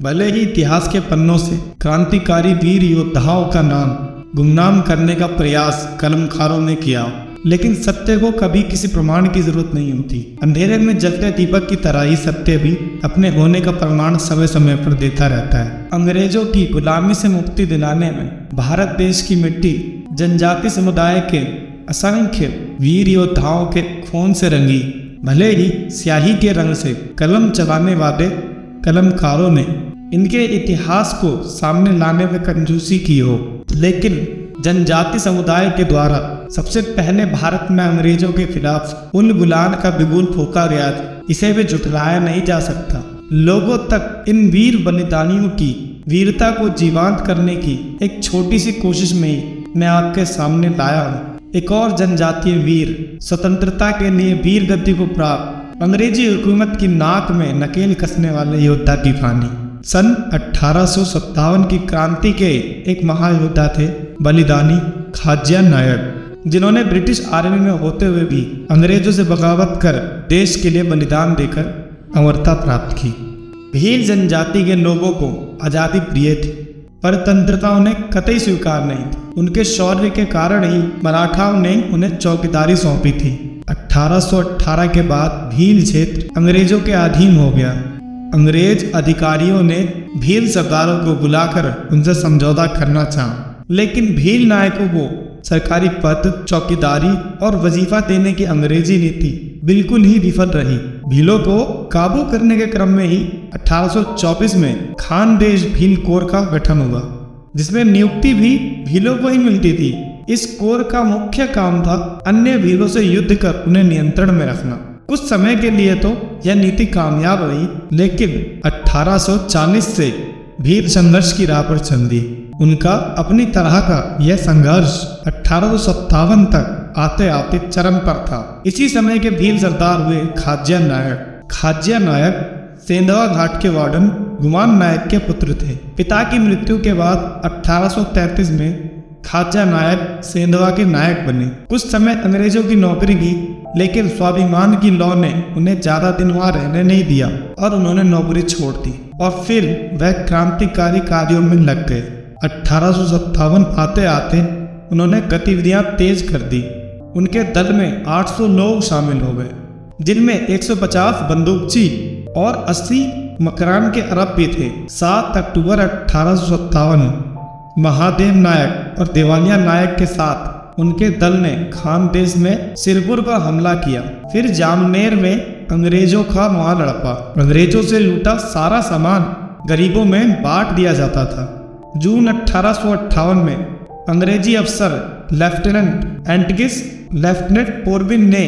भले ही इतिहास के पन्नों से क्रांतिकारी वीर योद्धाओं का नाम गुमनाम करने का प्रयास कलमकारों ने किया, लेकिन सत्य को कभी किसी प्रमाण की ज़रूरत नहीं होती। अंधेरे में जलते दीपक की तरह ही सत्य भी अपने होने का प्रमाण समय समय पर देता रहता है। अंग्रेज़ों की गुलामी से मुक्ति दिलाने में भारत देश की मिट्टी, जनजाति समुदाय के असंख्य वीर योद्धाओं के खून से रंगी। भले ही स्याही के रंग से कलम चलाने वाले कलमकारों ने इनके इतिहास को सामने लाने में कंजूसी की हो। लेकिन जनजाति समुदाय के द्वारा सबसे पहले भारत में अंग्रेज़ों के खिलाफ उन गुलान का बिगुल फूका गया इसे भी जुटलाया नहीं जा सकता। लोगों तक इन वीर बलिदानियों की, वीरता को जीवांत करने की एक छोटी सी कोशिश में ही मैं आपके सामने लाया हूँ। एक और जनजातीय वीर, स्वतंत्रता के लिए वीर गद्दी को प्राप्त, अंग्रेज़ी हुकूमत की नाक में नकेल कसने वाले योद्धा की कहानी सन अठारह की क्रांति के एक महायोद्धा थे, बलिदानी खाजिया नायक, जिन्होंने ब्रिटिश आर्मी में होते हुए भी अंग्रेज़ों से बगावत कर देश के लिए बलिदान देकर अमरता प्राप्त की। भील जनजाति के लोगों को आज़ादी प्रिय थी, पर तंत्रता उन्हें कतई स्वीकार नहीं थी उनके शौर्य के कारण ही मराठाओं ने उन्हें चौकीदारी सौंपी थी। 1818 के बाद भील क्षेत्र अंग्रेज़ों के अधीन हो गया। अंग्रेज़ अधिकारियों ने भील सरदारों को बुलाकर उनसे समझौता करना चाहा। लेकिन भील नायकों को सरकारी पद, चौकीदारी और वजीफा देने की अंग्रेज़ी नीति बिल्कुल ही विफल रही। भीलों को काबू करने के क्रम में ही 1824 में खान देश भील कोर का गठन हुआ, जिसमें नियुक्ति भी भीलों को ही मिलती थी। इस कोर का मुख्य काम था अन्य भीलों से युद्ध कर उन्हें नियंत्रण में रखना। कुछ समय के लिए तो यह नीति कामयाब रही, लेकिन 1840 से भीर संघर्ष की राह पर चल दी उनका अपनी तरह का यह संघर्ष अठारह सौ सत्तावन तक आते आते चरम पर था। इसी समय के भील सरदार हुए खाजिया नायक। खाजिया नायक सेंधवा घाट के वार्डन गुमान नायक के पुत्र थे। पिता की मृत्यु के बाद 1833 में खाजा नायक, सेंधवा के नायक बने। कुछ समय अंग्रेज़ों की नौकरी की, लेकिन स्वाभिमान की लॉ ने उन्हें ज़्यादा दिन वहाँ रहने नहीं दिया और उन्होंने नौकरी छोड़ दी। और फिर वह क्रांतिकारी कार्यों में लग गए। अठारह आते आते उन्होंने गतिविधियाँ तेज कर दी। उनके दल में 800 लोग शामिल हो गए, जिनमें 150 बंदूकची और 80 मकरान के अरब भी थे। 7 अक्टूबर अठारह महादेव नायक और देवालिया नायक के साथ उनके दल ने खान देश में सिरपुर पर हमला किया। फिर जामनेर में अंग्रेज़ों का वहाँ लड़पा। अंग्रेज़ों से लूटा सारा सामान गरीबों में बांट दिया जाता था। जून अठारह सौ अट्ठावन में अंग्रेज़ी अफसर लेफ्टिनेंट एंटगिस लेफ्टिनेंट पोरबिन ने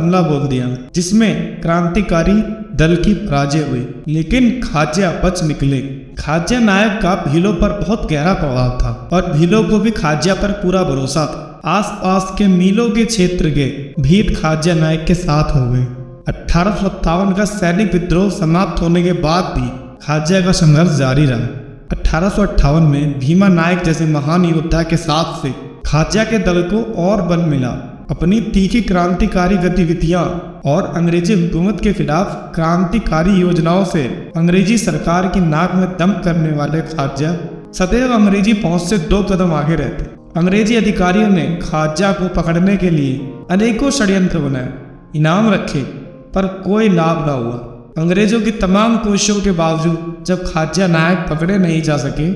हमला बोल दिया, जिसमें क्रांतिकारी दल की पराजय हुई। लेकिन खाजा बच निकले। खाजा नायक का भीलो पर बहुत गहरा प्रभाव था और भीलो को भी खाजा पर पूरा भरोसा था। आसपास के मीलों के क्षेत्र के भीत खाजा नायक के साथ हो गए। अठारह का सैनिक विद्रोह समाप्त होने के बाद भी खाजा का संघर्ष जारी रहा। अठारह में भीमा नायक जैसे महान योद्धा के साथ से खाजा के दल को और बल मिला। अपनी तीखी क्रांतिकारी गतिविधियाँ और अंग्रेज़ी हुकूमत के खिलाफ क्रांतिकारी योजनाओं से अंग्रेज़ी सरकार की नाक में दम करने वाले खाजा सदैव अंग्रेज़ी पहुँच से दो कदम आगे रहते। अंग्रेज़ी अधिकारियों ने खाजा को पकड़ने के लिए अनेकों षड्यंत्र बनाए, इनाम रखे, पर कोई लाभ न हुआ। अंग्रेज़ों की तमाम कोशिशों के बावजूद जब खाजा नायक पकड़े नहीं जा सके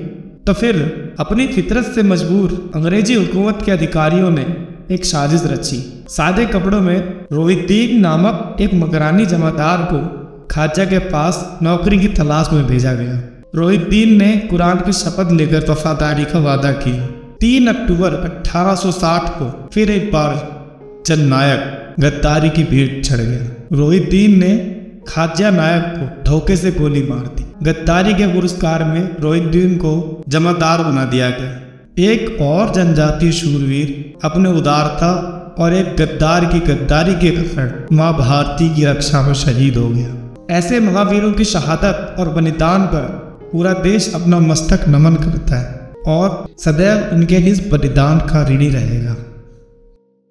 तो फिर अपनी फितरत से मजबूर अंग्रेज़ी हुकूमत के अधिकारियों ने एक साजिश रची। सादे कपड़ों में रोहितदीन नामक एक मकरानी जमादार को खाजा के पास नौकरी की तलाश में भेजा गया। रोहितदीन ने कुरान की शपथ लेकर वफादारी का वादा किया। तीन अक्टूबर 1860 को फिर एक बार जननायक गद्दारी की भीड़ चढ़ गया। रोहित दीन ने खाजा नायक को धोखे से गोली मार दी। गद्दारी के पुरस्कार में रोहित दीन को जमादार बना दिया गया। एक और जनजातीय शूरवीर, अपने उदारता और एक गद्दार की गद्दारी के कारण माँ भारती की रक्षा में शहीद हो गया। ऐसे महावीरों की शहादत और बलिदान पर पूरा देश अपना मस्तक नमन करता है और सदैव उनके इस बलिदान का ऋणी रहेगा।